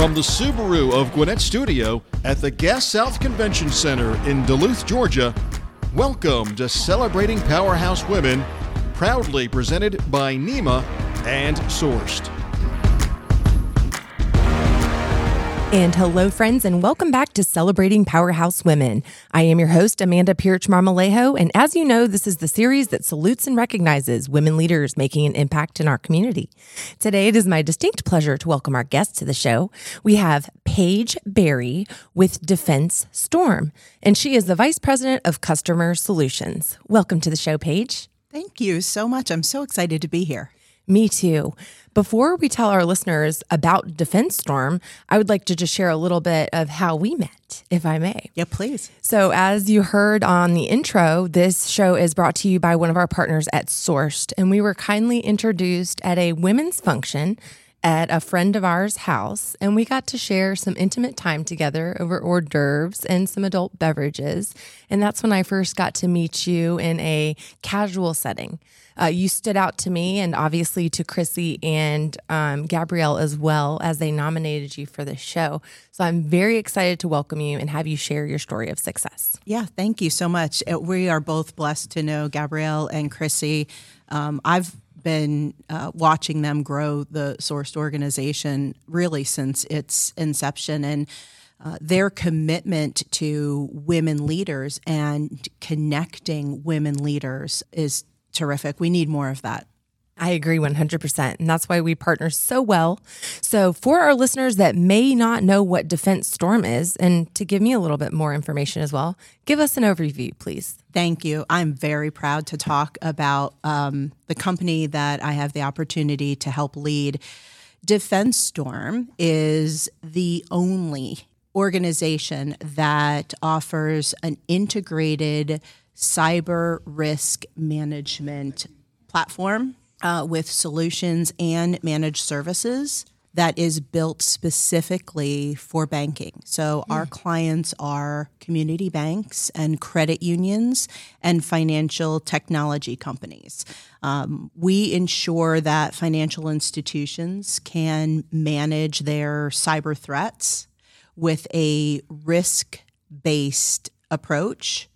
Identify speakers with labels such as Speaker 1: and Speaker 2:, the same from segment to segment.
Speaker 1: From the Subaru of Gwinnett Studio at the Gas South Convention Center in Duluth, Georgia, welcome to Celebrating Powerhouse Women, proudly presented by NEMA and Sourced.
Speaker 2: And hello, friends, and welcome back to Celebrating Powerhouse Women. I am your host, Amanda Pirch Marmolejo, and as you know, this is the series that salutes and recognizes women leaders making an impact in our community. Today, it is my distinct pleasure to welcome our guest to the show. We have Paige Barry with Defense Storm, and she is the Vice President of Customer Solutions. Welcome to the show, Paige.
Speaker 3: Thank you so much. I'm so excited to be here.
Speaker 2: Me too. Before we tell our listeners about Defense Storm, I would like to just share a little bit of how we met, if I may.
Speaker 3: Yeah, please.
Speaker 2: So, as you heard on the intro, this show is brought to you by one of our partners at Sourced, and we were kindly introduced at a women's function at a friend of ours' house, and we got to share some intimate time together over hors d'oeuvres and some adult beverages. And that's when I first got to meet you in a casual setting. Uh, you stood out to me and obviously to Chrissy and um, Gabrielle as well as they nominated you for this show. So I'm very excited to welcome you and have you share your story of success.
Speaker 3: Yeah, thank you so much. Uh, we are both blessed to know Gabrielle and Chrissy. Um, I've been uh, watching them grow the Sourced organization really since its inception and uh, their commitment to women leaders and connecting women leaders is terrific. We need more of that.
Speaker 2: I agree 100%. And that's why we partner so well. So, for our listeners that may not know what Defense Storm is, and to give me a little bit more information as well, give us an overview, please.
Speaker 3: Thank you. I'm very proud to talk about um, the company that I have the opportunity to help lead. Defense Storm is the only organization that offers an integrated cyber risk management platform uh, with solutions and managed services that is built specifically for banking. So mm. our clients are community banks and credit unions and financial technology companies. Um, we ensure that financial institutions can manage their cyber threats with a risk based approach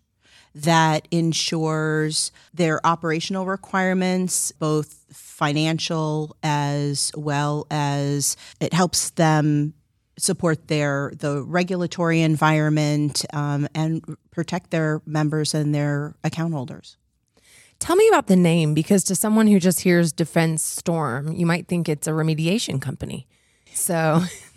Speaker 3: that ensures their operational requirements, both financial as well as it helps them support their the regulatory environment um, and protect their members and their account holders.
Speaker 2: Tell me about the name because to someone who just hears Defense Storm, you might think it's a remediation company. So,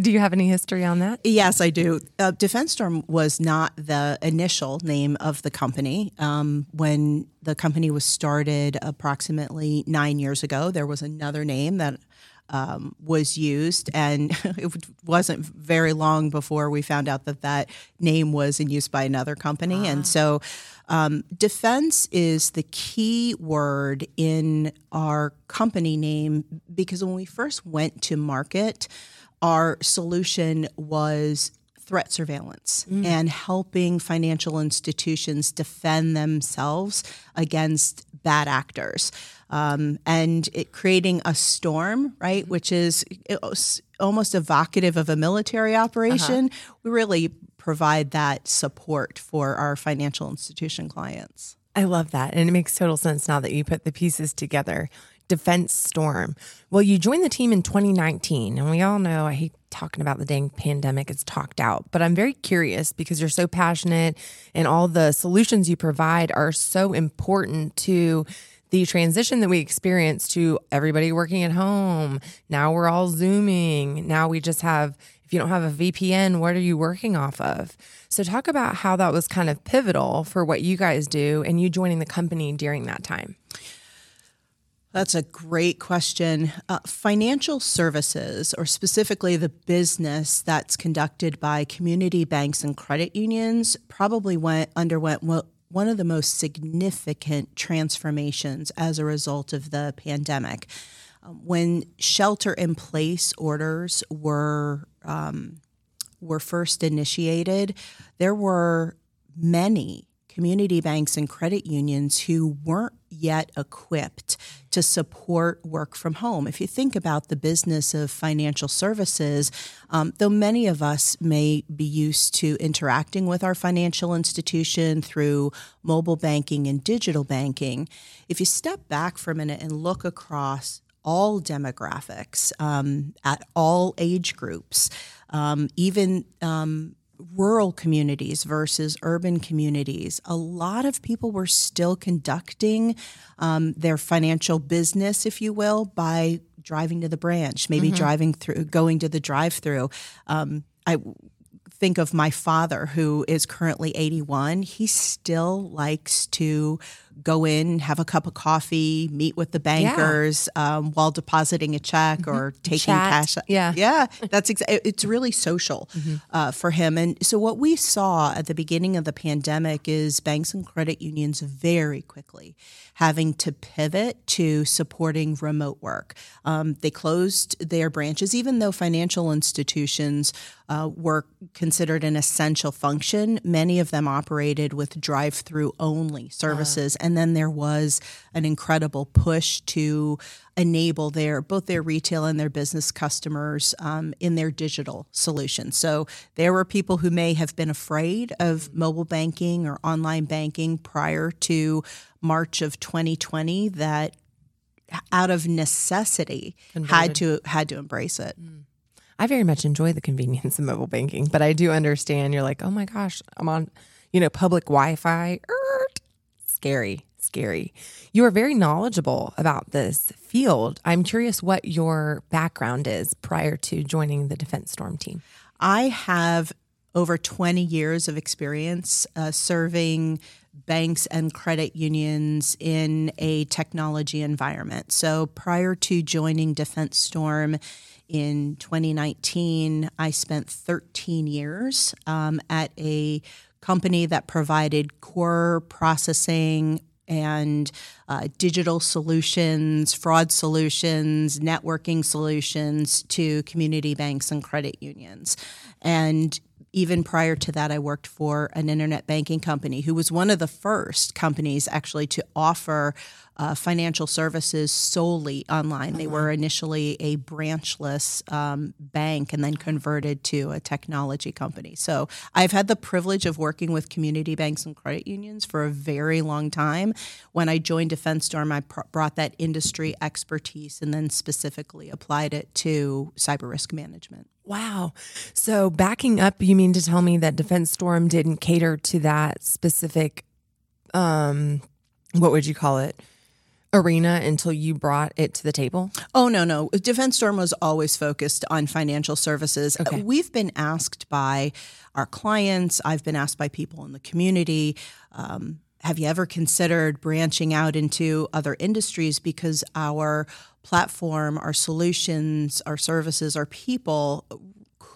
Speaker 2: do you have any history on that?
Speaker 3: Yes, I do. Uh, Defense Storm was not the initial name of the company. Um, when the company was started approximately nine years ago, there was another name that um, was used, and it wasn't very long before we found out that that name was in use by another company. Ah. And so, um, defense is the key word in our company name because when we first went to market, our solution was threat surveillance mm. and helping financial institutions defend themselves against bad actors. Um, and it creating a storm, right, mm-hmm. which is almost evocative of a military operation. Uh-huh. We really provide that support for our financial institution clients.
Speaker 2: I love that. And it makes total sense now that you put the pieces together. Defense Storm. Well, you joined the team in 2019, and we all know I hate talking about the dang pandemic. It's talked out, but I'm very curious because you're so passionate and all the solutions you provide are so important to the transition that we experienced to everybody working at home. Now we're all Zooming. Now we just have, if you don't have a VPN, what are you working off of? So, talk about how that was kind of pivotal for what you guys do and you joining the company during that time.
Speaker 3: That's a great question. Uh, financial services, or specifically the business that's conducted by community banks and credit unions, probably went underwent one of the most significant transformations as a result of the pandemic. Um, when shelter in place orders were um, were first initiated, there were many community banks and credit unions who weren't yet equipped to support work from home. If you think about the business of financial services, um, though many of us may be used to interacting with our financial institution through mobile banking and digital banking, if you step back for a minute and look across all demographics um, at all age groups, um, even um, rural communities versus urban communities, a lot of people were still conducting um, their financial business, if you will, by driving to the branch, maybe mm-hmm. driving through, going to the drive-through. Um, I think of my father, who is currently 81. He still likes to go in, have a cup of coffee, meet with the bankers yeah. um, while depositing a check mm-hmm. or taking
Speaker 2: Chat.
Speaker 3: cash.
Speaker 2: Yeah,
Speaker 3: yeah, that's exa- it's really social mm-hmm. uh, for him. And so what we saw at the beginning of the pandemic is banks and credit unions very quickly having to pivot to supporting remote work. Um, they closed their branches, even though financial institutions uh, were considered an essential function. Many of them operated with drive-through only services. Uh and then there was an incredible push to enable their both their retail and their business customers um, in their digital solutions. So there were people who may have been afraid of mobile banking or online banking prior to March of 2020 that out of necessity Converted. had to had to embrace it. Mm.
Speaker 2: I very much enjoy the convenience of mobile banking, but I do understand you're like, oh my gosh, I'm on, you know, public Wi-Fi scary, scary. You are very knowledgeable about this field. I'm curious what your background is prior to joining the Defense Storm team.
Speaker 3: I have over 20 years of experience uh, serving banks and credit unions in a technology environment. So prior to joining Defense Storm in 2019, I spent 13 years um, at a company that provided core processing and uh, digital solutions, fraud solutions, networking solutions to community banks and credit unions. And even prior to that, I worked for an internet banking company who was one of the first companies actually to offer uh, financial services solely online. They were initially a branchless um, bank and then converted to a technology company. So I've had the privilege of working with community banks and credit unions for a very long time. When I joined Defense Storm, I pr- brought that industry expertise and then specifically applied it to cyber risk management.
Speaker 2: Wow. So backing up, you mean to tell me that Defense Storm didn't cater to that specific um what would you call it? Arena until you brought it to the table?
Speaker 3: Oh, no, no. Defense Storm was always focused on financial services. Okay. We've been asked by our clients, I've been asked by people in the community. Um, have you ever considered branching out into other industries because our platform, our solutions, our services, our people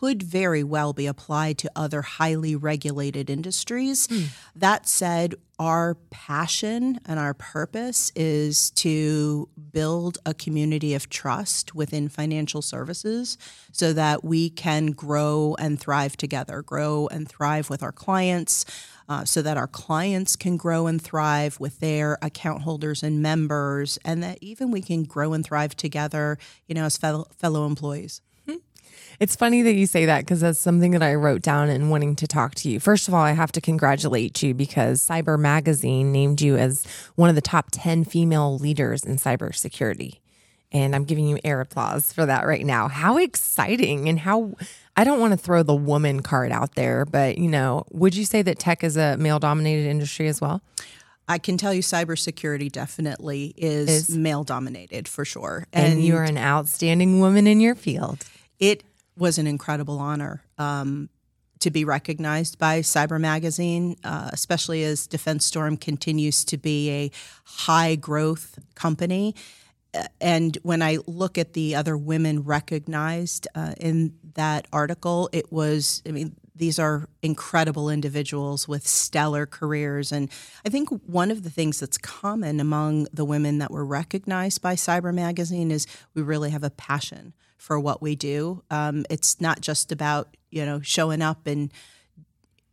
Speaker 3: could very well be applied to other highly regulated industries. Mm. That said, our passion and our purpose is to build a community of trust within financial services so that we can grow and thrive together, grow and thrive with our clients. Uh, so that our clients can grow and thrive with their account holders and members, and that even we can grow and thrive together, you know, as fellow, fellow employees.
Speaker 2: It's funny that you say that because that's something that I wrote down and wanting to talk to you. First of all, I have to congratulate you because Cyber Magazine named you as one of the top 10 female leaders in cybersecurity. And I'm giving you air applause for that right now. How exciting and how I don't want to throw the woman card out there, but you know, would you say that tech is a male dominated industry as well?
Speaker 3: I can tell you cybersecurity definitely is, is. male dominated for sure.
Speaker 2: And, and, you're an outstanding woman in your field.
Speaker 3: It was an incredible honor um, to be recognized by Cyber Magazine, uh, especially as Defense Storm continues to be a high growth company. Uh, and when I look at the other women recognized uh, in that article, it was, I mean, these are incredible individuals with stellar careers. And I think one of the things that's common among the women that were recognized by Cyber Magazine is we really have a passion for what we do. Um, it's not just about you know showing up and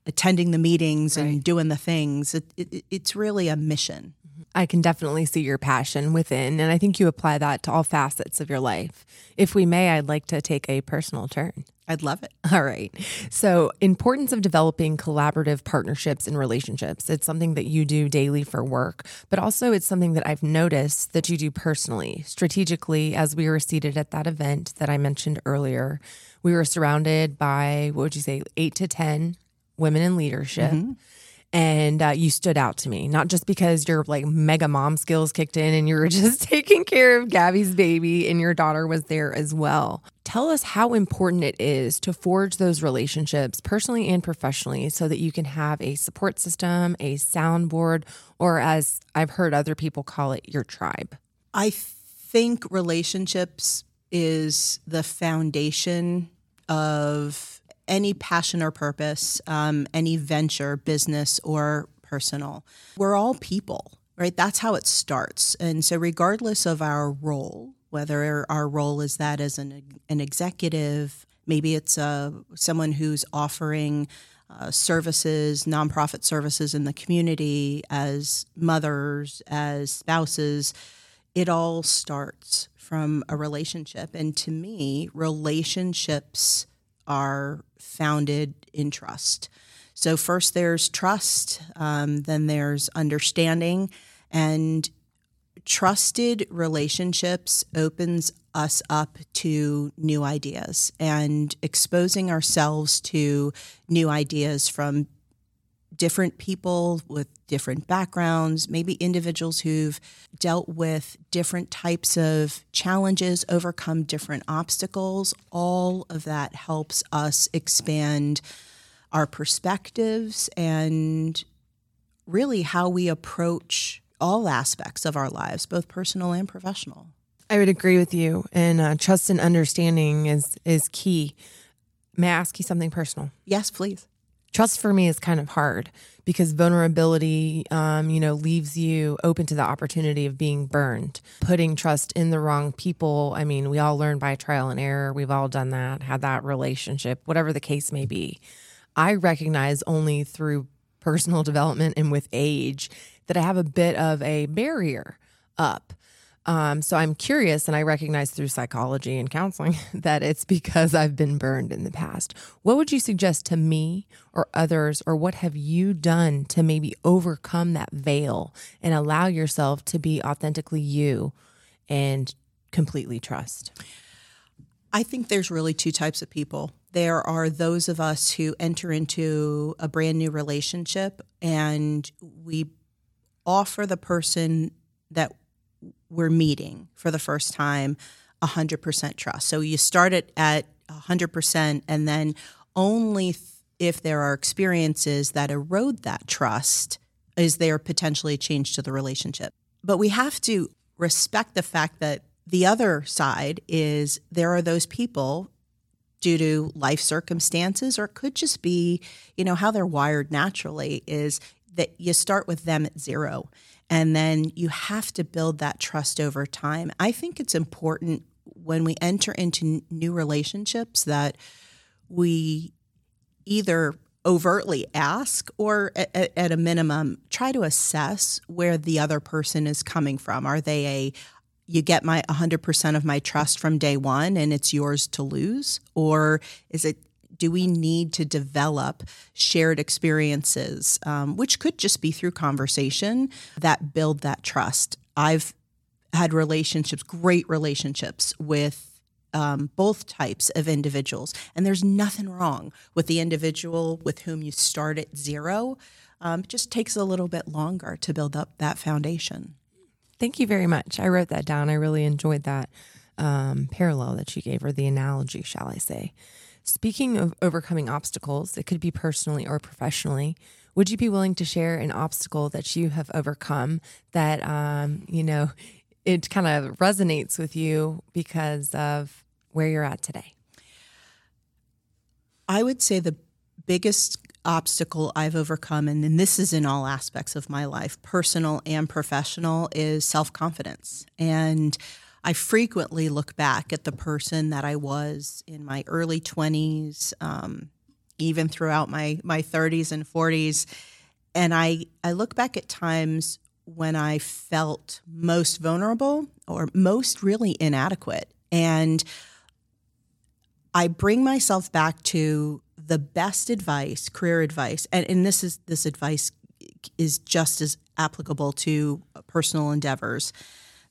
Speaker 3: attending the meetings and doing the things. It, it, it's really a mission.
Speaker 2: I can definitely see your passion within, and I think you apply that to all facets of your life. If we may, I'd like to take a personal turn.
Speaker 3: I'd love it.
Speaker 2: All right. So, importance of developing collaborative partnerships and relationships. It's something that you do daily for work, but also it's something that I've noticed that you do personally, strategically. As we were seated at that event that I mentioned earlier, we were surrounded by, what would you say, eight to 10 women in leadership. Mm-hmm and uh, you stood out to me not just because your like mega mom skills kicked in and you were just taking care of gabby's baby and your daughter was there as well. Tell us how important it is to forge those relationships personally and professionally so that you can have a support system a soundboard or as i've heard other people call it your tribe.
Speaker 3: I think relationships is the foundation of any passion or purpose, um, any venture, business or personal. We're all people, right? That's how it starts. And so, regardless of our role, whether our role is that as an, an executive, maybe it's uh, someone who's offering uh, services, nonprofit services in the community, as mothers, as spouses, it all starts from a relationship. And to me, relationships are founded in trust. So, first there's trust, um, then there's understanding, and trusted relationships opens us up to new ideas and exposing ourselves to new ideas from different people with different backgrounds, maybe individuals who've dealt with different types of challenges, overcome different obstacles. All of that helps us expand our perspectives and really how we approach all aspects of our lives, both personal and professional.
Speaker 2: I would agree with you, and uh, trust and understanding is is key. May I ask you something personal?
Speaker 3: Yes, please
Speaker 2: trust for me is kind of hard because vulnerability um, you know leaves you open to the opportunity of being burned putting trust in the wrong people. I mean we all learn by trial and error. We've all done that had that relationship whatever the case may be. I recognize only through personal development and with age that i have a bit of a barrier up um, so I'm curious, and I recognize through psychology and counseling that it's because I've been burned in the past. What would you suggest to me or others, or what have you done to maybe overcome that veil and allow yourself to be authentically you and completely trust?
Speaker 3: I think there's really two types of people. There are those of us who enter into a brand new relationship and we offer the person that we're meeting for the first time 100% trust. So you start it at 100% and then only if there are experiences that erode that trust is there potentially a change to the relationship. But we have to respect the fact that the other side is there are those people due to life circumstances or it could just be, you know, how they're wired naturally is that you start with them at zero and then you have to build that trust over time. I think it's important when we enter into new relationships that we either overtly ask or at, at, a minimum try to assess where the other person is coming from. Are they a you get my 100% of my trust from day 1 and it's yours to lose or is it do we need to develop shared experiences, um, which could just be through conversation that build that trust? I've had relationships, great relationships with um, both types of individuals. And there's nothing wrong with the individual with whom you start at zero. Um, it just takes a little bit longer to build up that foundation.
Speaker 2: Thank you very much. I wrote that down. I really enjoyed that um, parallel that you gave, or the analogy, shall I say. Speaking of overcoming obstacles, it could be personally or professionally. Would you be willing to share an obstacle that you have overcome that, um, you know, it kind of resonates with you because of where you're at today?
Speaker 3: I would say the biggest obstacle I've overcome, and, and this is in all aspects of my life, personal and professional, is self confidence. And I frequently look back at the person that I was in my early 20s, um, even throughout my my 30s and 40s. And I I look back at times when I felt most vulnerable or most really inadequate. And I bring myself back to the best advice, career advice, and, and this is this advice is just as applicable to personal endeavors.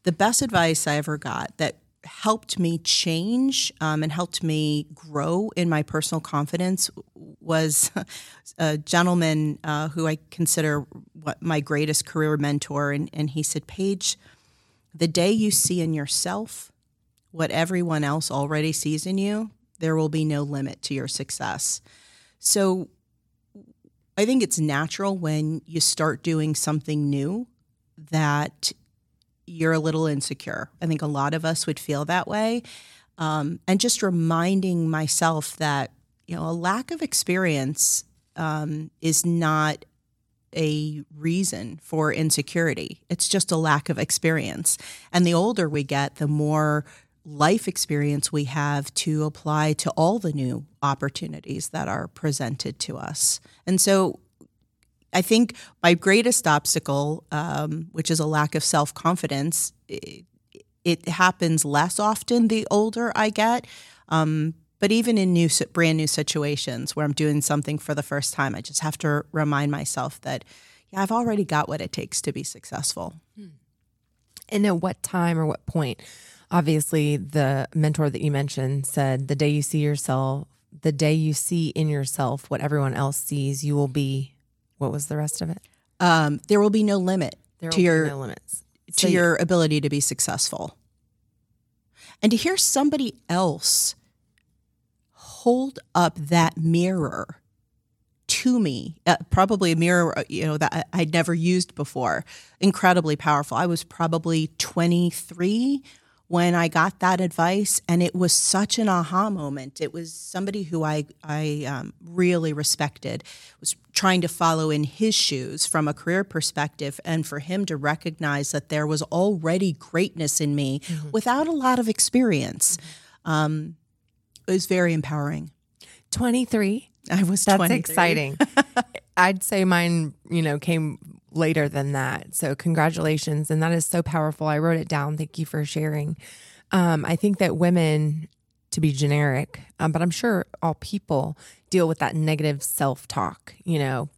Speaker 3: The best advice I ever got that helped me change um, and helped me grow in my personal confidence was a gentleman uh, who I consider what my greatest career mentor. And, and he said, Paige, the day you see in yourself what everyone else already sees in you, there will be no limit to your success. So I think it's natural when you start doing something new that you're a little insecure. I think a lot of us would feel that way. Um, and just reminding myself that, you know, a lack of experience um, is not a reason for insecurity. It's just a lack of experience. And the older we get, the more life experience we have to apply to all the new opportunities that are presented to us. And so I think my greatest obstacle, um, which is a lack of self confidence, it, it, happens less often the older I get. Um, but even in new, brand new situations where I'm doing something for the first time, I just have to remind myself that, yeah, I've already got what it takes to be successful. Hmm.
Speaker 2: And at what time or what point? Obviously, the mentor that you mentioned said, the day you see yourself, the day you see in yourself what everyone else sees, you will be what was the rest of it?
Speaker 3: Um, there will be no limit
Speaker 2: there
Speaker 3: to your
Speaker 2: no limits
Speaker 3: to so your ability to be successful. And to hear somebody else hold up that mirror to me, uh, probably a mirror uh, you know that I'd never used before, incredibly powerful. I was probably 23 when I got that advice, and it was such an aha moment. It was somebody who I I um, really respected, was trying to follow in his shoes from a career perspective, and for him to recognize that there was already greatness in me mm-hmm. without a lot of experience, mm-hmm. um, it was very empowering.
Speaker 2: Twenty three.
Speaker 3: I was.
Speaker 2: That's
Speaker 3: 23.
Speaker 2: exciting. I'd say mine, you know, came later than that. So, congratulations. And that is so powerful. I wrote it down. Thank you for sharing. Um, I think that women, to be generic, um, but I'm sure all people deal with that negative self talk, you know,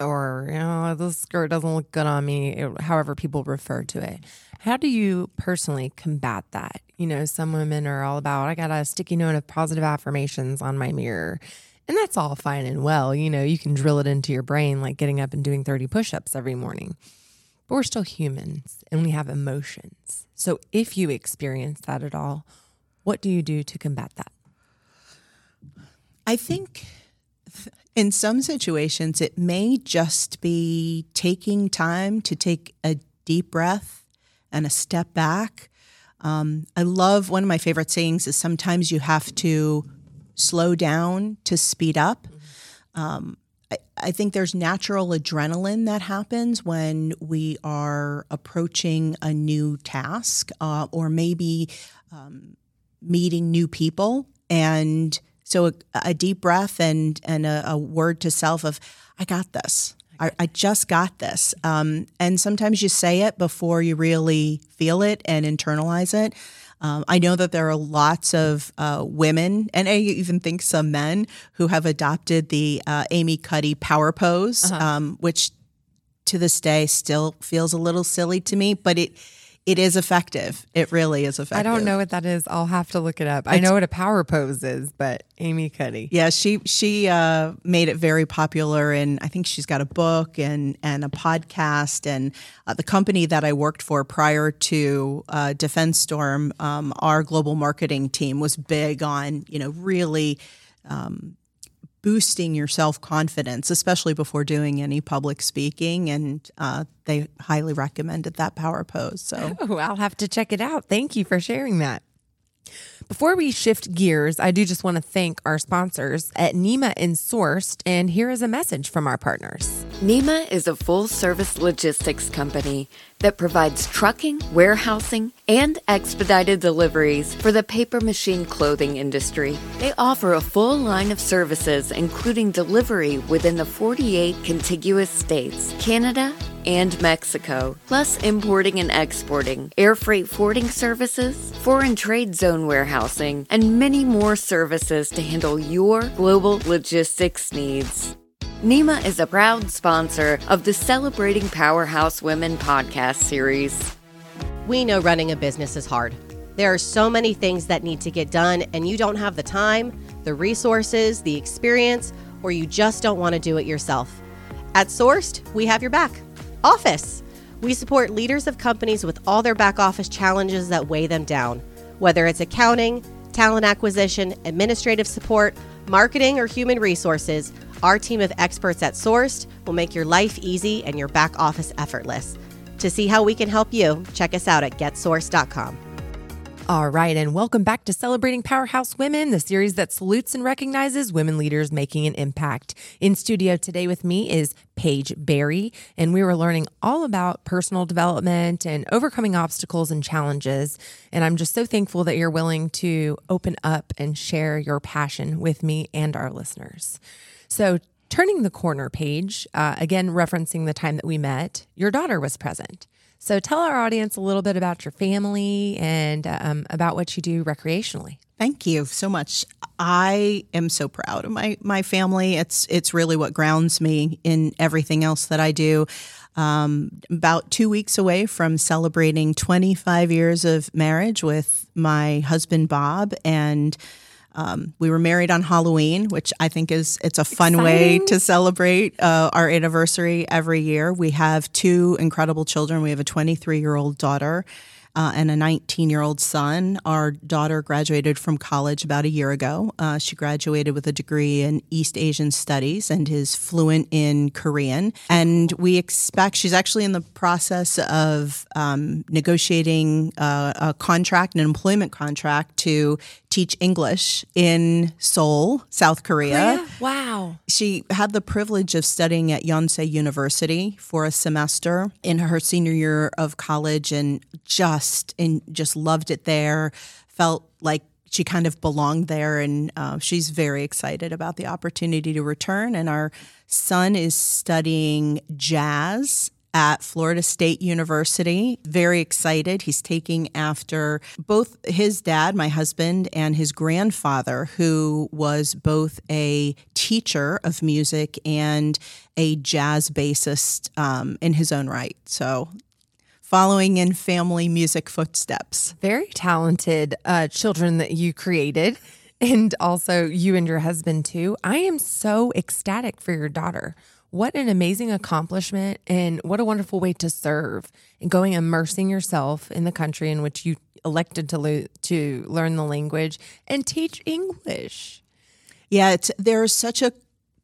Speaker 2: or, you know, this skirt doesn't look good on me, however people refer to it. How do you personally combat that? You know, some women are all about, I got a sticky note of positive affirmations on my mirror and that's all fine and well. You know, you can drill it into your brain like getting up and doing 30 push ups every morning. But we're still humans and we have emotions. So if you experience that at all, what do you do to combat that?
Speaker 3: I think in some situations, it may just be taking time to take a deep breath and a step back. Um, I love one of my favorite sayings is sometimes you have to slow down to speed up. Um, I, I, think there's natural adrenaline that happens when we are approaching a new task uh, or maybe um, meeting new people. And so a, a deep breath and, and a, a, word to self of, I got this. I, I just got this. Um, and sometimes you say it before you really feel it and internalize it. Um, I know that there are lots of uh, women, and I even think some men, who have adopted the uh, Amy Cuddy power pose, uh-huh. um, which to this day still feels a little silly to me, but it it is effective. It really is effective.
Speaker 2: I don't know what that is. I'll have to look it up. It's, I know what a power pose is, but Amy Cuddy.
Speaker 3: Yeah, she she uh, made it very popular, and I think she's got a book and and a podcast. And uh, the company that I worked for prior to uh, Defense Storm, um, our global marketing team was big on you know really. Um, boosting your self confidence, especially before doing any public speaking. And uh, they highly recommended that power pose. So
Speaker 2: oh, I'll have to check it out. Thank you for sharing that. Before we shift gears, I do just want to thank our sponsors at NEMA and Sourced, and here is a message from our partners.
Speaker 4: NEMA is a full service logistics company that provides trucking, warehousing, and expedited deliveries for the paper machine clothing industry. They offer a full line of services, including delivery within the 48 contiguous states, Canada, and Mexico, plus importing and exporting, air freight forwarding services, foreign trade zone warehousing, and many more services to handle your global logistics needs. NEMA is a proud sponsor of the Celebrating Powerhouse Women podcast series.
Speaker 5: We know running a business is hard. There are so many things that need to get done, and you don't have the time, the resources, the experience, or you just don't want to do it yourself. At Sourced, we have your back. Office. We support leaders of companies with all their back office challenges that weigh them down, whether it's accounting, talent acquisition, administrative support, marketing, or human resources. Our team of experts at Sourced will make your life easy and your back office effortless. To see how we can help you, check us out at getsourced.com.
Speaker 2: All right, and welcome back to Celebrating Powerhouse Women, the series that salutes and recognizes women leaders making an impact. In studio today with me is Paige Barry, and we were learning all about personal development and overcoming obstacles and challenges. And I'm just so thankful that you're willing to open up and share your passion with me and our listeners. So, turning the corner page, uh, again, referencing the time that we met, your daughter was present. So tell our audience a little bit about your family and um, about what you do recreationally.
Speaker 3: Thank you so much. I am so proud of my my family. It's it's really what grounds me in everything else that I do. Um, about two weeks away from celebrating 25 years of marriage with my husband Bob and um, we were married on Halloween, which I think is it's a fun Exciting. way to celebrate uh, our anniversary every year. We have two incredible children. We have a 23 year old daughter uh, and a 19 year old son. Our daughter graduated from college about a year ago. Uh, she graduated with a degree in East Asian Studies and is fluent in Korean. And we expect she's actually in the process of um, negotiating uh, a contract, an employment contract to teach English in Seoul, South Korea.
Speaker 2: Korea? Wow.
Speaker 3: She had the privilege of studying at Yonsei University for a semester in her senior year of college and just and just loved it there. Felt like she kind of belonged there, and uh, she's very excited about the opportunity to return. And our son is studying jazz at Florida State University. Very excited. He's taking after both his dad, my husband, and his grandfather, who was both a teacher of music and a jazz bassist um, in his own right. So following in family music footsteps.
Speaker 2: Very talented uh, children that you created, and also you and your husband, too. I am so ecstatic for your daughter. What an amazing accomplishment, and what a wonderful way to serve and going immersing yourself in the country in which you elected to, lo- to learn the language and teach English.
Speaker 3: Yeah, it's, there's such a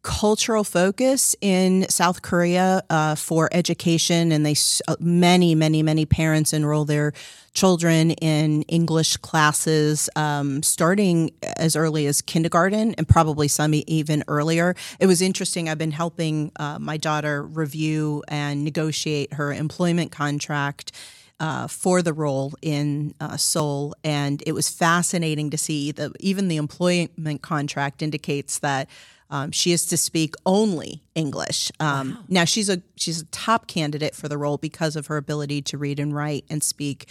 Speaker 3: cultural focus in South Korea uh, for education, and they uh, many, many, many parents enroll their children in English classes um, starting as early as kindergarten and probably some even earlier. It was interesting. I've been helping uh, my daughter review and negotiate her employment contract. Uh, for the role in uh, Seoul, and it was fascinating to see that even the employment contract indicates that um, she is to speak only English. Um, wow. Now she's a she's a top candidate for the role because of her ability to read and write and speak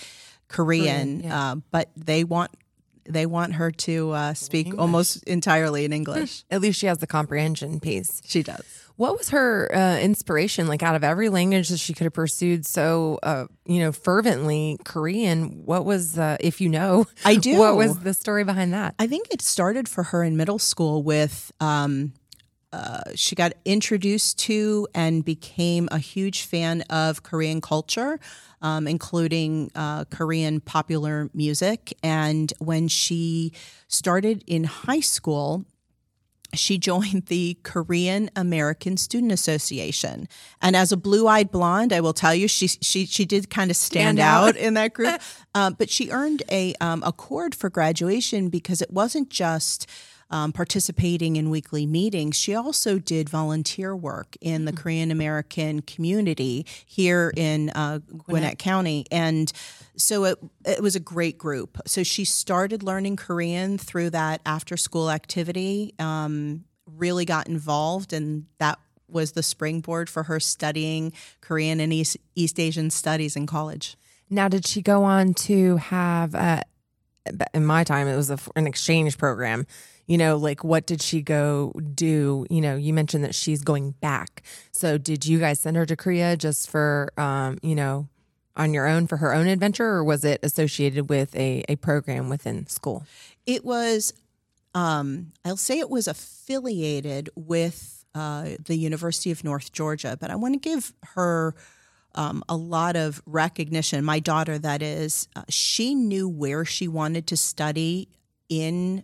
Speaker 3: Korean. Korean yeah. uh, but they want they want her to uh, speak English. almost entirely in English.
Speaker 2: At least she has the comprehension piece.
Speaker 3: She does.
Speaker 2: What was her uh, inspiration? Like out of every language that she could have pursued so, uh, you know, fervently, Korean. What was, uh, if you know,
Speaker 3: I do.
Speaker 2: What was the story behind that?
Speaker 3: I think it started for her in middle school with. Um, uh, she got introduced to and became a huge fan of Korean culture, um, including uh, Korean popular music. And when she started in high school, she joined the Korean American Student Association. And as a blue-eyed blonde, I will tell you, she she she did kind of stand,
Speaker 2: Stand out.
Speaker 3: out in that group. um, but she earned a um, accord for graduation because it wasn't just um, participating in weekly meetings. She also did volunteer work in the Korean American community here in uh, Gwinnett County, and so it it was a great group. So she started learning Korean through that after school activity. Um, really got involved, and that was the springboard for her studying Korean and East, East Asian studies in college.
Speaker 2: Now, did she go on to have, uh, in my time, it was a, an exchange program. You know, like what did she go do? You know, you mentioned that she's going back. So, did you guys send her to Korea just for, um, you know, on your own for her own adventure, or was it associated with a, a program within school?
Speaker 3: It was, um, I'll say it was affiliated with uh, the University of North Georgia, but I want to give her um, a lot of recognition. My daughter, that is, uh, she knew where she wanted to study in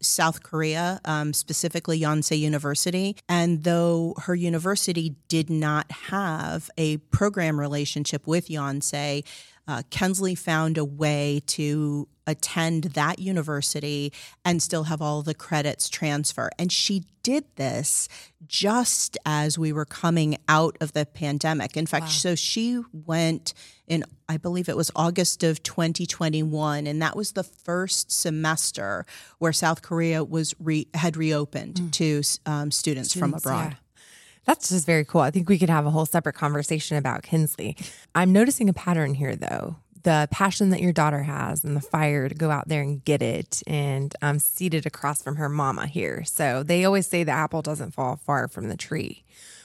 Speaker 3: South Korea, um, specifically Yonsei University. And though her university did not have a program relationship with Yonsei, uh, Kinsley found a way to attend that university and still have all the credits transfer. And she did this just as we were coming out of the pandemic. In fact, so she went in, I believe it was August of 2021, and that was the first semester where South Korea was re- had reopened to um, students, from abroad.
Speaker 2: yeah. That's just very cool. I think we could have a whole separate conversation about Kinsley. I'm noticing a pattern here, though. The passion that your daughter has and the fire to go out there and get it. And um, I'm seated across from her mama here. So they always say the apple doesn't fall far from the tree.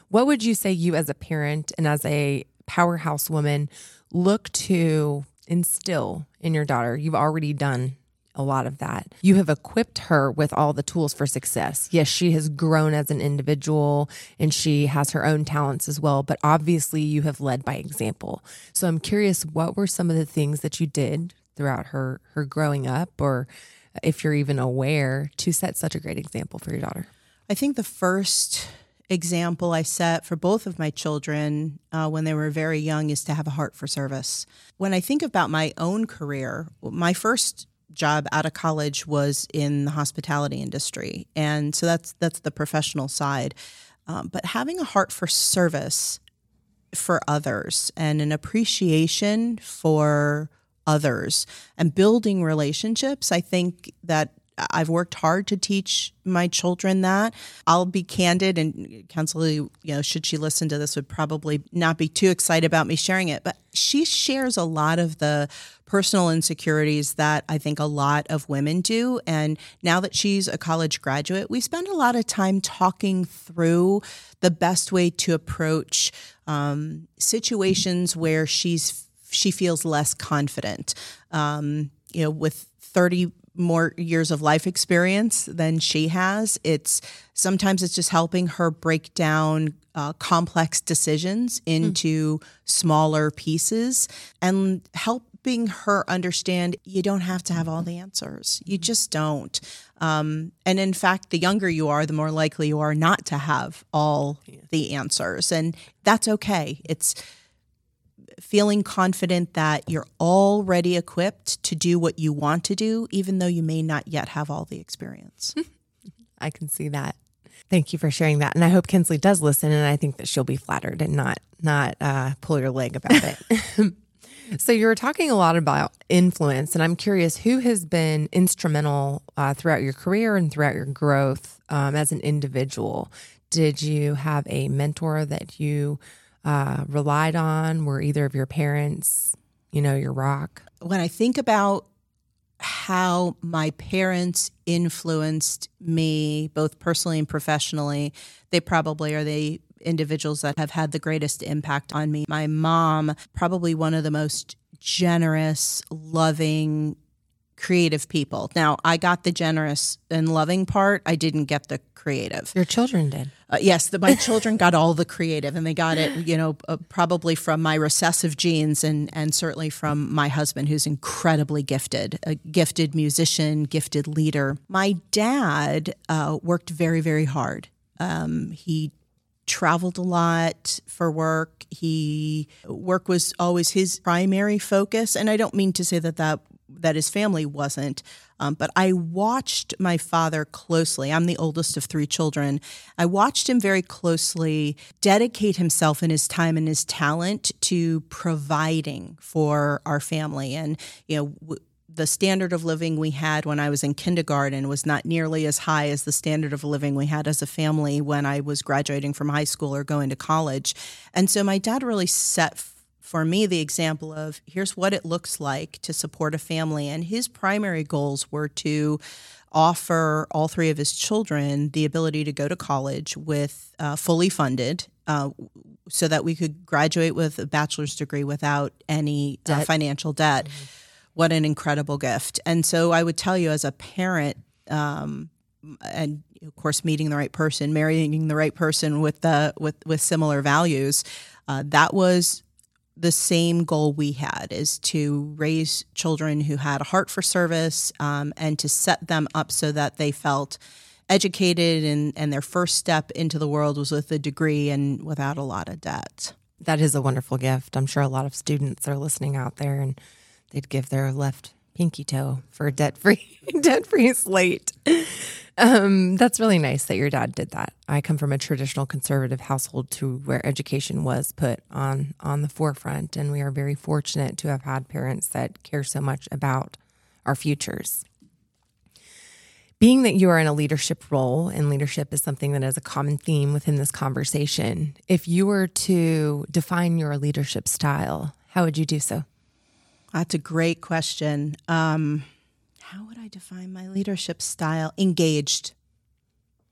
Speaker 2: What would you say you, as a parent and as a powerhouse woman, look to instill in your daughter? You've already done a lot of that. You have equipped her with all the tools for success. Yes, she has grown as an individual and she has her own talents as well, but obviously you have led by example. So I'm curious what were some of the things that you did throughout her her growing up or if you're even aware to set such a great example for your daughter?
Speaker 3: I think the first example I set for both of my children uh, when they were very young is to have a heart for service. When I think about my own career, my first job out of college was in the hospitality industry, and so that's that's the professional side. Um, but having a heart for service for others and an appreciation for others and building relationships, I think that I've worked hard to teach my children that. I'll be candid, and Kinsley, you know, should she listen to this, would probably not be too excited about me sharing it. But she shares a lot of the personal insecurities that I think a lot of women do. And now that she's a college graduate, we spend a lot of time talking through the best way to approach um, situations where she's she feels less confident. Um, you know, with thirty more years of life experience than she has. It's sometimes it's just helping her break down uh, complex decisions into smaller pieces and helping her understand you don't have to have all the answers. You just don't. Um, and in fact, the younger you are, the more likely you are not to have all the answers, and that's okay. It's feeling confident that you're already equipped to do what you want to do, even though you may not yet have all the experience.
Speaker 2: I can see that. Thank you for sharing that, and I hope Kinsley does listen, and I think that she'll be flattered and not not uh, pull your leg about it. so you were talking a lot about influence, and I'm curious who has been instrumental uh, throughout your career and throughout your growth um, as an individual. Did you have a mentor that you uh, relied on? Were either of your parents, you know, your rock?
Speaker 3: when I think about how my parents influenced me, both personally and professionally, they probably are the individuals that have had the greatest impact on me. My mom, probably one of the most generous, loving creative people. Now, I got the generous and loving part. I didn't get the creative.
Speaker 2: Your children did.
Speaker 3: Uh, yes, the, my children got all the creative, and they got it, you know, uh, probably from my recessive genes, and and certainly from my husband, who's incredibly gifted, a gifted musician, gifted leader. My dad uh, worked very, very hard. Um, he traveled a lot for work. He work was always his primary focus, and I don't mean to say that that that his family wasn't. Um, but I watched my father closely. I'm the oldest of three children. I watched him very closely dedicate himself and his time and his talent to providing for our family. And, you know, w- the standard of living we had when I was in kindergarten was not nearly as high as the standard of living we had as a family when I was graduating from high school or going to college. And so my dad really set for me the example of here's what it looks like to support a family. And his primary goals were to offer all three of his children the ability to go to college with uh, fully funded. Uh, so that we could graduate with a bachelor's degree without any uh, financial debt. Mm-hmm. What an incredible gift. And so I would tell you, as a parent, um, and of course, meeting the right person, marrying the right person with the with with similar values, uh, that was the same goal we had is to raise children who had a heart for service um, and to set them up so that they felt educated and, and their first step into the world was with a degree and without a lot of debt.
Speaker 2: That is a wonderful gift. I'm sure a lot of students are listening out there and they'd give their left pinky toe for debt free debt free slate. Um, that's really nice that your dad did that. I come from a traditional conservative household to where education was put on on the forefront, and we are very fortunate to have had parents that care so much about our futures. Being that you are in a leadership role, and leadership is something that is a common theme within this conversation, if you were to define your leadership style, how would you do so?
Speaker 3: That's a great question. Um, how would I define my leadership style? Engaged.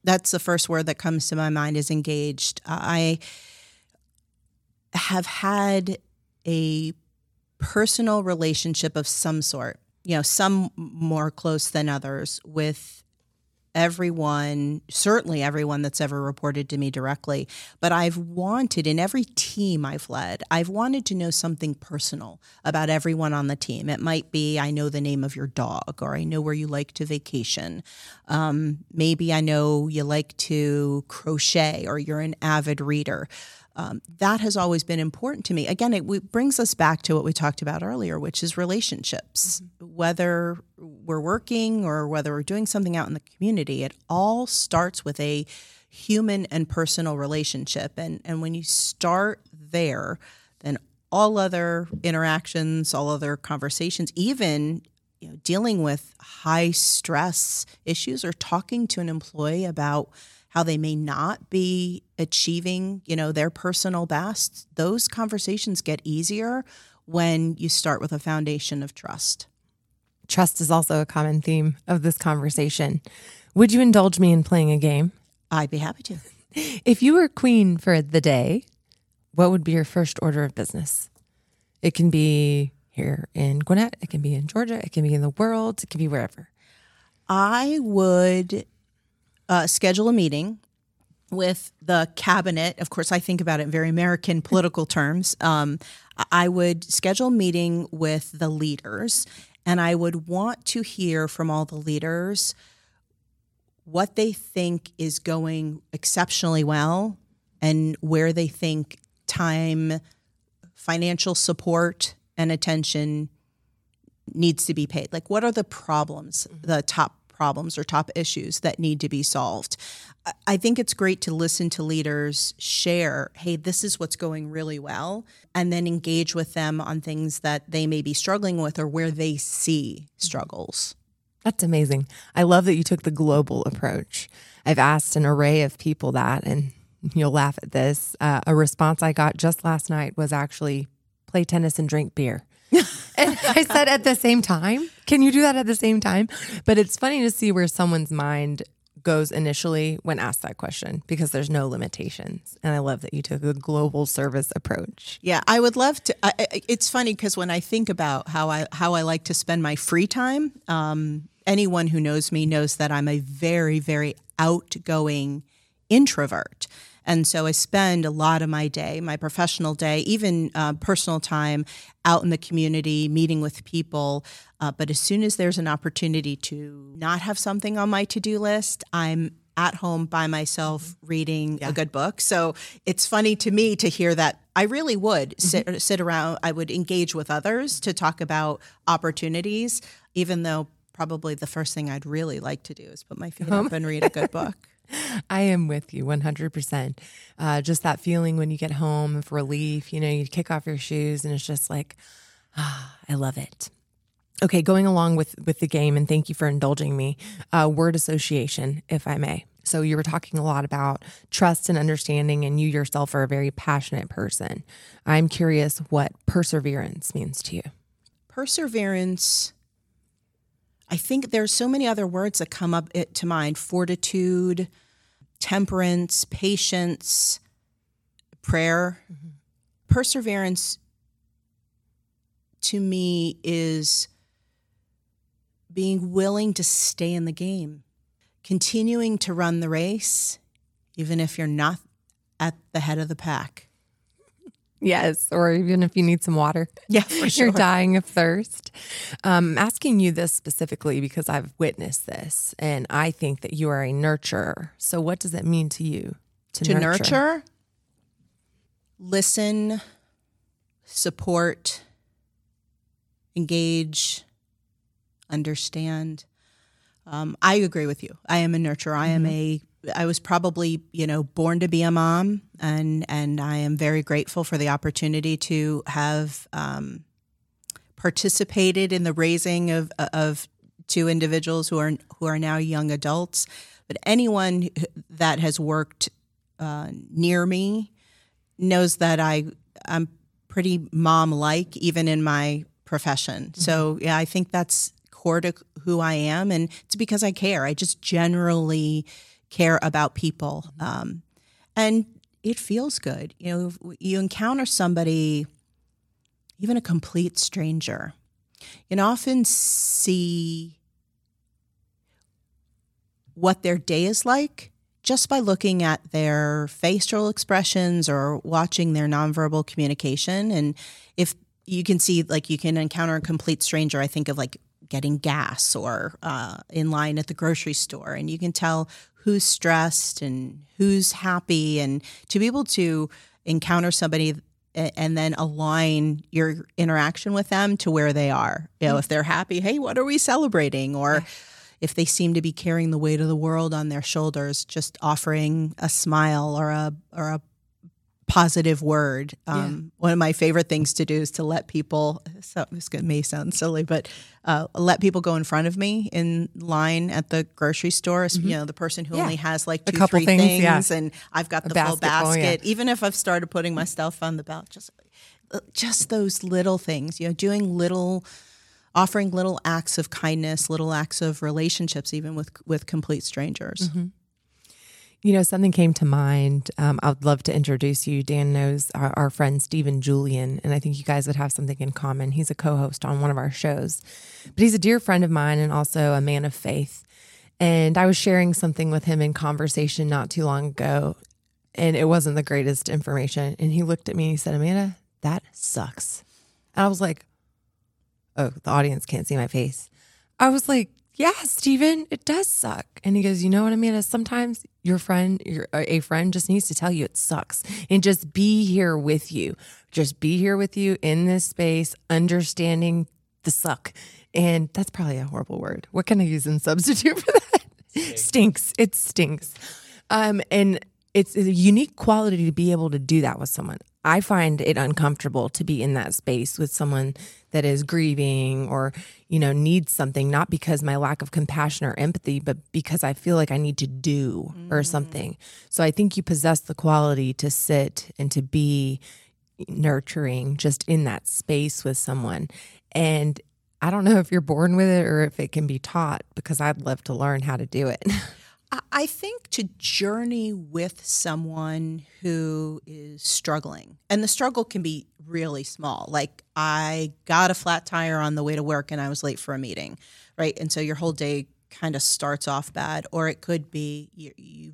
Speaker 3: That's the first word that comes to my mind is engaged. I have had a personal relationship of some sort, you know, some more close than others with everyone, certainly everyone that's ever reported to me directly, but I've wanted in every team I've led, I've wanted to know something personal about everyone on the team. It might be I know the name of your dog, or I know where you like to vacation. Um, maybe I know you like to crochet, or you're an avid reader um, that has always been important to me. Again, it, it, brings us back to what we talked about earlier, which is relationships. Mm-hmm. Whether we're working or whether we're doing something out in the community, it all starts with a human and personal relationship. And, and when you start there, then all other interactions, all other conversations, even you know, dealing with high stress issues or talking to an employee about how they may not be achieving, you know, their personal best, those conversations get easier when you start with a foundation of trust.
Speaker 2: Trust is also a common theme of this conversation. Would you indulge me in playing a game?
Speaker 3: I'd be happy to.
Speaker 2: If you were queen for the day, what would be your first order of business? It can be here in Gwinnett, it can be in Georgia, it can be in the world, it can be wherever.
Speaker 3: I would uh, schedule a meeting with the cabinet. Of course, I think about it in very American political terms. Um, I would schedule a meeting with the leaders, and I would want to hear from all the leaders what they think is going exceptionally well and where they think time, financial support, and attention needs to be paid. Like, what are the problems, the top problems or top issues that need to be solved. I think it's great to listen to leaders share, hey, this is what's going really well, and then engage with them on things that they may be struggling with or where they see struggles.
Speaker 2: That's amazing. I love that you took the global approach. I've asked an array of people that, and you'll laugh at this. Uh, a response I got just last night was actually play tennis and drink beer. and I said at the same time, can you do that at the same time? But it's funny to see where someone's mind goes initially when asked that question because there's no limitations. And I love that you took a global service approach.
Speaker 3: Yeah, I would love to. I, it's funny because when I think about how I how I like to spend my free time, um, anyone who knows me knows that I'm a very very outgoing introvert. And so I spend a lot of my day, my professional day, even uh, personal time out in the community, meeting with people. Uh, but as soon as there's an opportunity to not have something on my to do list, I'm at home by myself reading yeah. a good book. So it's funny to me to hear that I really would mm-hmm. sit sit around I would engage with others to talk about opportunities even though probably the first thing I'd really like to do is put my feet up and read a good book.
Speaker 2: I am with you 100%. Uh, just that feeling when you get home of relief, you know, you kick off your shoes and it's just like, ah, I love it. Okay, going along with with the game, and thank you for indulging me. Uh, word association, if I may. So you were talking a lot about trust and understanding, and you yourself are a very passionate person. I'm curious what perseverance means to you.
Speaker 3: Perseverance I think there's so many other words that come up to mind fortitude, temperance, patience, prayer. Mm-hmm. Perseverance to me is being willing to stay in the game, continuing to run the race, even if you're not at the head of the pack.
Speaker 2: Yes, or even if you need some water.
Speaker 3: Yeah, for
Speaker 2: sure. You're dying of thirst. Um, I'm asking you this specifically because I've witnessed this, and I think that you are a nurturer. So, what does that mean to you
Speaker 3: to, to nurture? nurture? Listen, support, engage, understand. Um, I agree with you. I am a nurturer. I am mm-hmm. a I was probably, you know, born to be a mom, and and I am very grateful for the opportunity to have um, participated in the raising of of two individuals who are who are now young adults. But anyone that has worked uh, near me knows that I I'm pretty mom like, even in my profession. Mm-hmm. So yeah, I think that's core to who I am, and it's because I care. I just generally care about people. Um, and it feels good. You know, you encounter somebody, even a complete stranger, and often see what their day is like just by looking at their facial expressions or watching their nonverbal communication. And if you can see, like, you can encounter a complete stranger, I think of like getting gas or uh, in line at the grocery store, and you can tell who's stressed and who's happy and to be able to encounter somebody and then align your interaction with them to where they are. You know, if they're happy, hey, what are we celebrating? Or if they seem to be carrying the weight of the world on their shoulders, just offering a smile or a or a positive word. Um, yeah. One of my favorite things to do is to let people. So this may sound silly, but uh, let people go in front of me in line at the grocery store. Mm-hmm. You know, the person who yeah. only has like two,
Speaker 2: a couple
Speaker 3: three
Speaker 2: things,
Speaker 3: things
Speaker 2: yeah.
Speaker 3: and I've got the full basket. Oh, Even if I've started putting my stuff on the belt, just uh, just those little things. You know, doing little offering little acts of kindness, little acts of relationships, even with with complete strangers. Mm-hmm.
Speaker 2: You know, something came to mind. Um, I'd love to introduce you. Dan knows our, our friend Stephen Julian, and I think you guys would have something in common. He's a co host on one of our shows, but he's a dear friend of mine and also a man of faith. And I was sharing something with him in conversation not too long ago, and it wasn't the greatest information. And he looked at me and he said, Amanda, that sucks. And I was like, oh, the audience can't see my face. I was like, yeah, Stephen, it does suck. And he goes, you know what, Amanda? Sometimes your friend, your a friend, just needs to tell you it sucks and just be here with you. Just be here with you in this space, understanding the suck. And that's probably a horrible word. What can I use in substitute for that? Stinks. stinks. It stinks. Um, and it's a unique quality to be able to do that with someone. I find it uncomfortable to be in that space with someone that is grieving or, you know, needs something, not because my lack of compassion or empathy, but because I feel like I need to do mm. or something. So I think you possess the quality to sit and to be nurturing just in that space with someone. And I don't know if you're born with it or if it can be taught because I'd love to learn how to do it.
Speaker 3: I- think to journey with someone who is struggling, and the struggle can be really small. Like I got a flat tire on the way to work and I was late for a meeting, right? And so your whole day kind of starts off bad, or it could be you, you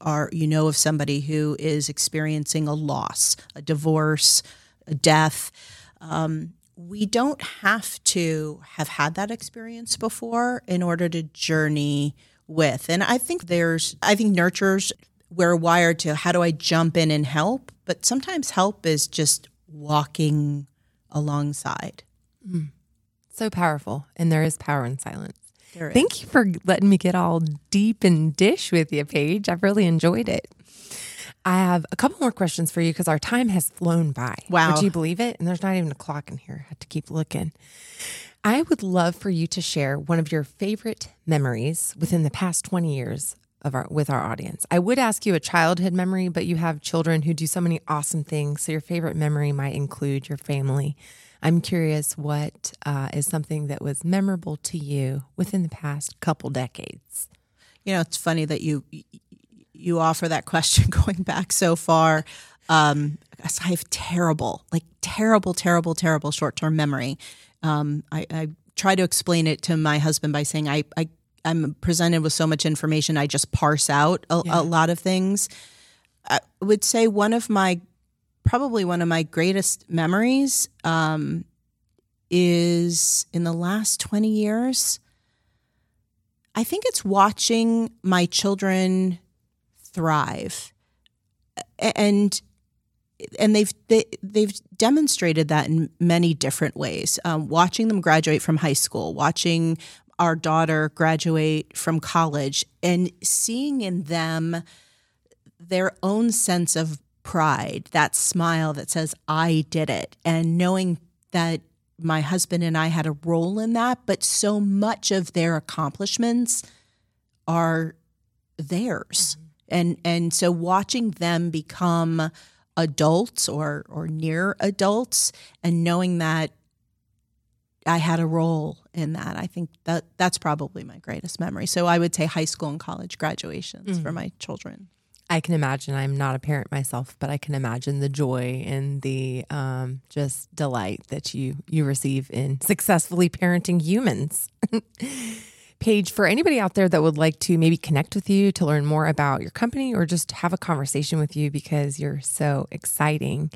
Speaker 3: are you know of somebody who is experiencing a loss, a divorce, a death. Um, we don't have to have had that experience before in order to journey with. And I think there's, I think nurturers, we're wired to how do I jump in and help? But sometimes help is just walking alongside. Hmm.
Speaker 2: So powerful. And there is power in silence. Thank you for letting me get all deep and dish with you, Paige. I've really enjoyed it. I have a couple more questions for you because our time has flown by.
Speaker 3: Wow.
Speaker 2: Would you believe it? And there's not even a clock in here. I had to keep looking. I would love for you to share one of your favorite memories within the past 20 years of our with our audience. I would ask you a childhood memory, but you have children who do so many awesome things. So your favorite memory might include your family. I'm curious what uh, is something that was memorable to you within the past couple decades.
Speaker 3: You know, it's funny that you you offer that question going back so far. Um, I have terrible, like terrible, terrible, terrible short term memory. Um, I, I try to explain it to my husband by saying I, I I'm presented with so much information, I just parse out a, a lot of things. I would say one of my probably one of my greatest memories um, is in the last 20 years. I think it's watching my children thrive, and and they've they, they've demonstrated that in many different ways. Um, watching them graduate from high school, watching our daughter graduate from college, and seeing in them their own sense of pride, that smile that says, I did it, and knowing that my husband and I had a role in that, but so much of their accomplishments are theirs. And and so watching them become adults or or near adults and knowing that I had a role in that, I think that that's probably my greatest memory. So I would say high school and college graduations for my children.
Speaker 2: I can imagine. I'm not a parent myself, but I can imagine the joy and the um, just delight that you you receive in successfully parenting humans. Paige, for anybody out there that would like to maybe connect with you to learn more about your company or just have a conversation with you because you're so exciting,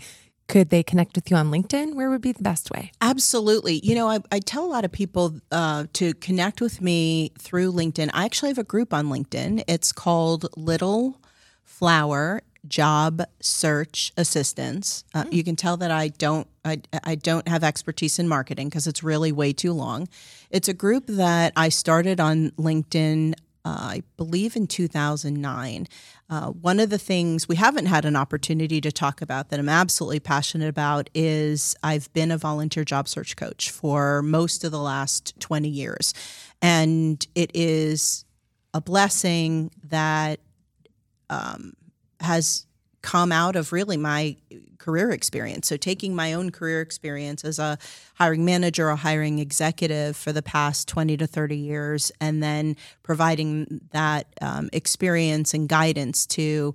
Speaker 2: could they connect with you on LinkedIn? Where would be the best way?
Speaker 3: Absolutely. You know, I, I tell a lot of people uh, to connect with me through LinkedIn. I actually have a group on LinkedIn. It's called Little Flower Job Search Assistance. Uh, You can tell that I don't I, I don't have expertise in marketing because it's really way too long. It's a group that I started on LinkedIn uh, I believe in 2009. Uh, one of the things we haven't had an opportunity to talk about that I'm absolutely passionate about is I've been a volunteer job search coach for most of the last 20 years. And it is a blessing that um, has come out of really my career experience. So, taking my own career experience as a hiring manager or hiring executive for the past 20 to 30 years, and then providing that um, experience and guidance to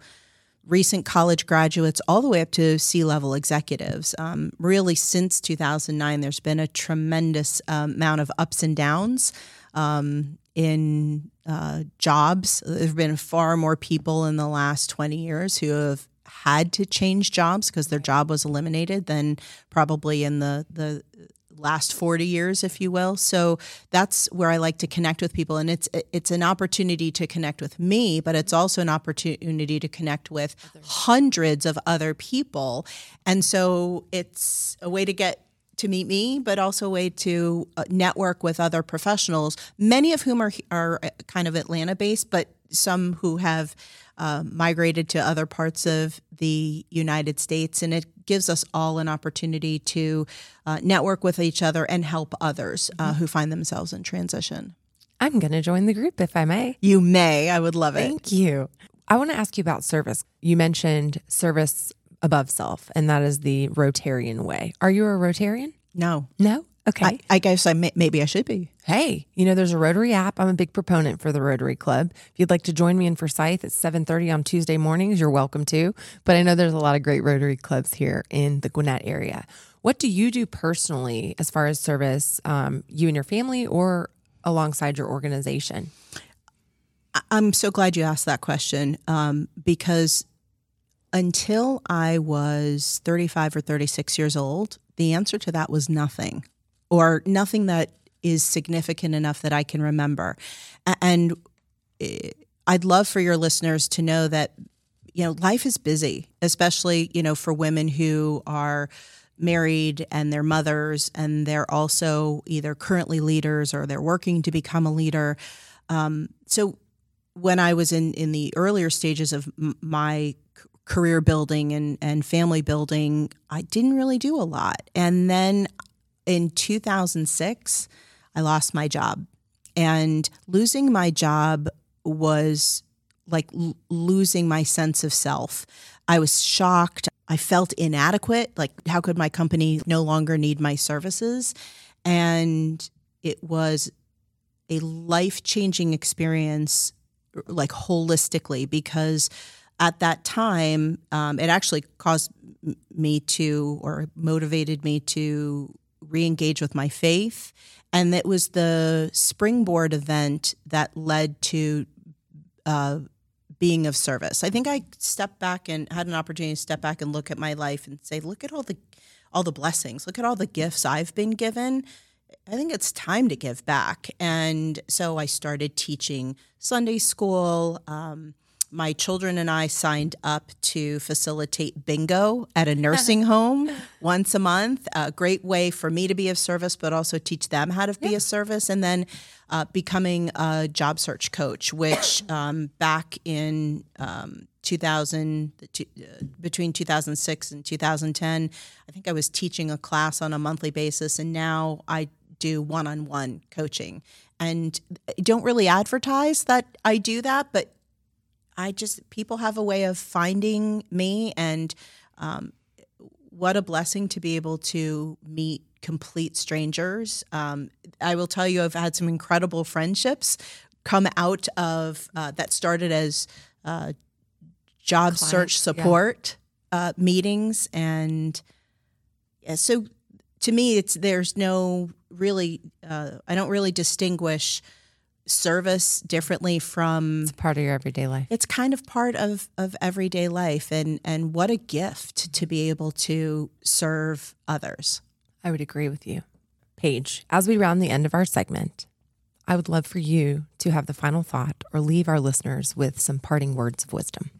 Speaker 3: recent college graduates all the way up to C level executives. Um, really, since 2009, there's been a tremendous um, amount of ups and downs um, in uh, jobs. There have been far more people in the last 20 years who have had to change jobs because their job was eliminated than probably in the, the last 40 years if you will. So that's where i like to connect with people and it's it's an opportunity to connect with me but it's also an opportunity to connect with hundreds of other people. And so it's a way to get to meet me, but also a way to uh, network with other professionals, many of whom are are uh, kind of Atlanta based, but some who have uh, migrated to other parts of the United States, and it gives us all an opportunity to uh, network with each other and help others uh, who find themselves in transition.
Speaker 2: I'm going to join the group if I may.
Speaker 3: You may, I would love it.
Speaker 2: Thank you. I want to ask you about service. You mentioned service above self, and that is the Rotarian way. Are you a Rotarian?
Speaker 3: No.
Speaker 2: No? Okay.
Speaker 3: I, I guess I may, maybe I should be.
Speaker 2: Hey, you know, there's a Rotary app. I'm a big proponent for the Rotary Club. If you'd like to join me in Forsyth at 7:30 on Tuesday mornings, you're welcome to. But I know there's a lot of great Rotary clubs here in the Gwinnett area. What do you do personally as far as service, um, you and your family, or alongside your organization?
Speaker 3: I'm so glad you asked that question um, because until I was 35 or 36 years old, the answer to that was nothing, or nothing that is significant enough that I can remember. And eh, I'd love for your listeners to know that you know life is busy, especially you know for women who are married and they're mothers and they're also either currently leaders or they're working to become a leader. Um, so when I was in in the earlier stages of my career building and and family building, I didn't really do a lot. And then in 2006, I lost my job. And losing my job was like l- losing my sense of self. I was shocked. I felt inadequate. Like, how could my company no longer need my services? And it was a life changing experience, like holistically, because at that time, um, it actually caused me to, or motivated me to re engage with my faith. And it was the springboard event that led to uh, being of service. I think I stepped back and had an opportunity to step back and look at my life and say, look at all the all the blessings, look at all the gifts I've been given. I think it's time to give back. And so I started teaching Sunday school. Um, my children and I signed up to facilitate bingo at a nursing home once a month. A great way for me to be of service, but also teach them how to be yeah. of service. And then uh, becoming a job search coach, which um, back in um, 2000, uh, between 2006 and 2010, I think I was teaching a class on a monthly basis. And now I do one on one coaching. And I don't really advertise that I do that, but I just people have a way of finding me, and um, what a blessing to be able to meet complete strangers. Um, I will tell you, I've had some incredible friendships come out of uh, that started as uh, job Client, search support yeah. uh, meetings, and yeah, so to me, it's there's no really uh, I don't really distinguish service differently from
Speaker 2: it's part of your everyday life.
Speaker 3: It's kind of part of of everyday life and and what a gift to be able to serve others.
Speaker 2: I would agree with you. Paige as we round the end of our segment i would love for you to have the final thought or leave our listeners with some parting words of wisdom.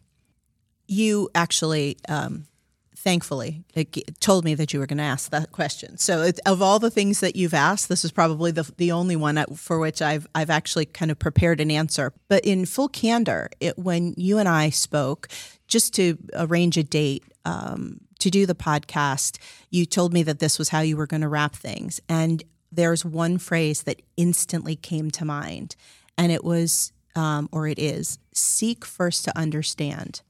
Speaker 3: You actually um, thankfully, it told me that you were going to ask that question. So, it, of all the things that you've asked, this is probably the, the only one for which I've I've actually kind of prepared an answer. But in full candor, it, when you and I spoke, just to arrange a date um, to do the podcast, you told me that this was how you were going to wrap things, and there's one phrase that instantly came to mind, and it was, um, or it is, seek first to understand.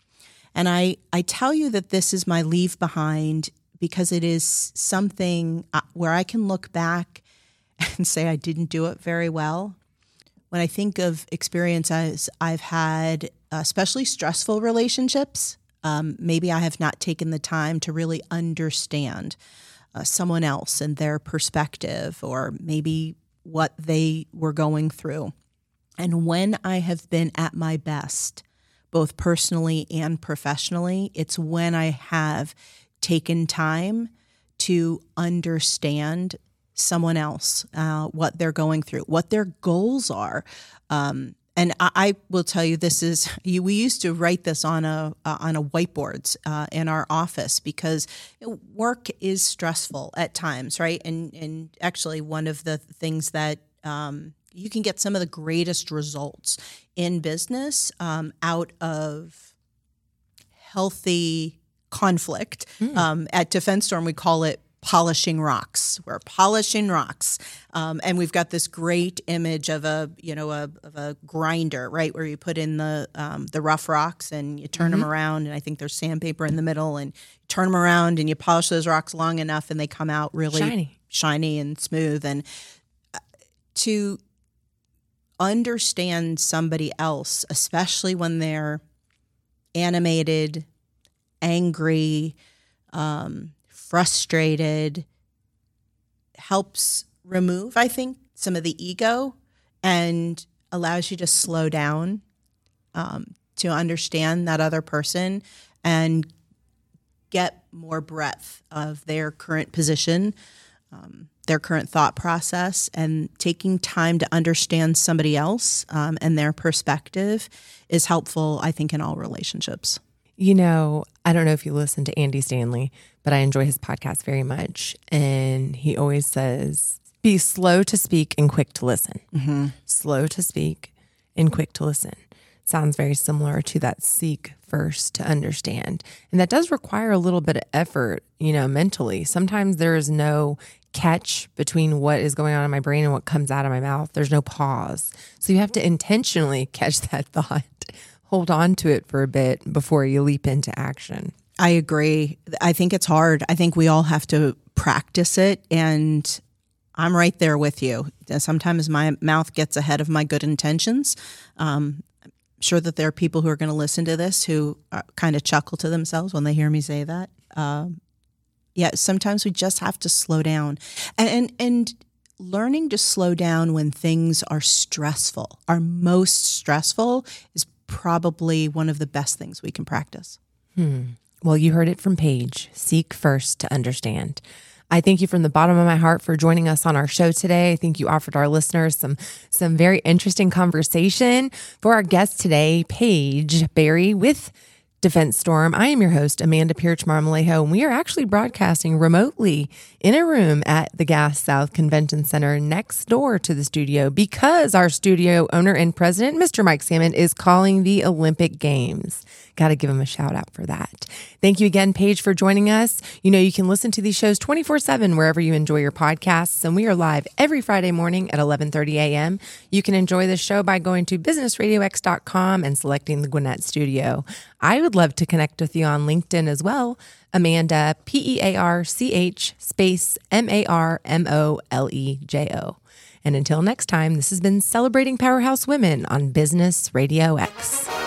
Speaker 3: And I, I tell you that this is my leave behind because it is something uh, where I can look back and say I didn't do it very well. When I think of experiences I've had, especially stressful relationships, um, maybe I have not taken the time to really understand uh, someone else and their perspective, or maybe what they were going through. And when I have been at my best, both personally and professionally. It's when I have taken time to understand someone else, uh, what they're going through, what their goals are. Um, and I, I, will tell you, this is we used to write this on a uh, on a whiteboards uh, in our office because work is stressful at times, right? And and actually, one of the things that um, you can get some of the greatest results in business um, out of healthy conflict. Mm. Um, at DefenseStorm, we call it polishing rocks. We're polishing rocks, um, and we've got this great image of a you know a, of a grinder, right, where you put in the um, the rough rocks and you turn them around, and I think there's sandpaper in the middle, and you turn them around and you polish those rocks long enough, and they come out really
Speaker 2: Shiny.
Speaker 3: shiny and smooth, and uh, to understand somebody else, especially when they're animated, angry, um, frustrated, helps remove, I think, some of the ego and allows you to slow down um, to understand that other person and get more breadth of their current position, um, their current thought process, and taking time to understand somebody else um, and their perspective is helpful, I think, in all relationships.
Speaker 2: You know, I don't know if you listen to Andy Stanley, but I enjoy his podcast very much. And he always says, be slow to speak and quick to listen. Slow to speak and quick to listen. Sounds very similar to that seek first to understand. And that does require a little bit of effort, you know, mentally. Sometimes there is no catch between what is going on in my brain and what comes out of my mouth. There's no pause. So you have to intentionally catch that thought, hold on to it for a bit before you leap into action.
Speaker 3: I agree. I think it's hard. I think we all have to practice it. And I'm right there with you. Sometimes my mouth gets ahead of my good intentions. Um, I'm sure that there are people who are going to listen to this who uh, kind of chuckle to themselves when they hear me say that. Um, yeah, sometimes we just have to slow down. And, and, learning to slow down when things are stressful, are most stressful, is probably one of the best things we can practice. Hmm.
Speaker 2: Well, you heard it from Paige. Seek first to understand. I thank you from the bottom of my heart for joining us on our show today. I think you offered our listeners some some very interesting conversation. For our guest today, Paige Barry with DefenseStorm. I am your host, Amanda Pierce Marmolejo, and we are actually broadcasting remotely in a room at the Gas South Convention Center next door to the studio because our studio owner and president, Mr. Mike Sammond, is calling the Olympic Games. Got to give him a shout out for that. Thank you again, Paige, for joining us. You know, you can listen to these shows 24 7 wherever you enjoy your podcasts, and we are live every Friday morning at 11.30 a.m. You can enjoy the show by going to businessradiox.com and selecting the Gwinnett Studio. I would love to connect with you on LinkedIn as well. Amanda, P E A R C H space M A R M O L E J O. And until next time, this has been Celebrating Powerhouse Women on Business Radio X.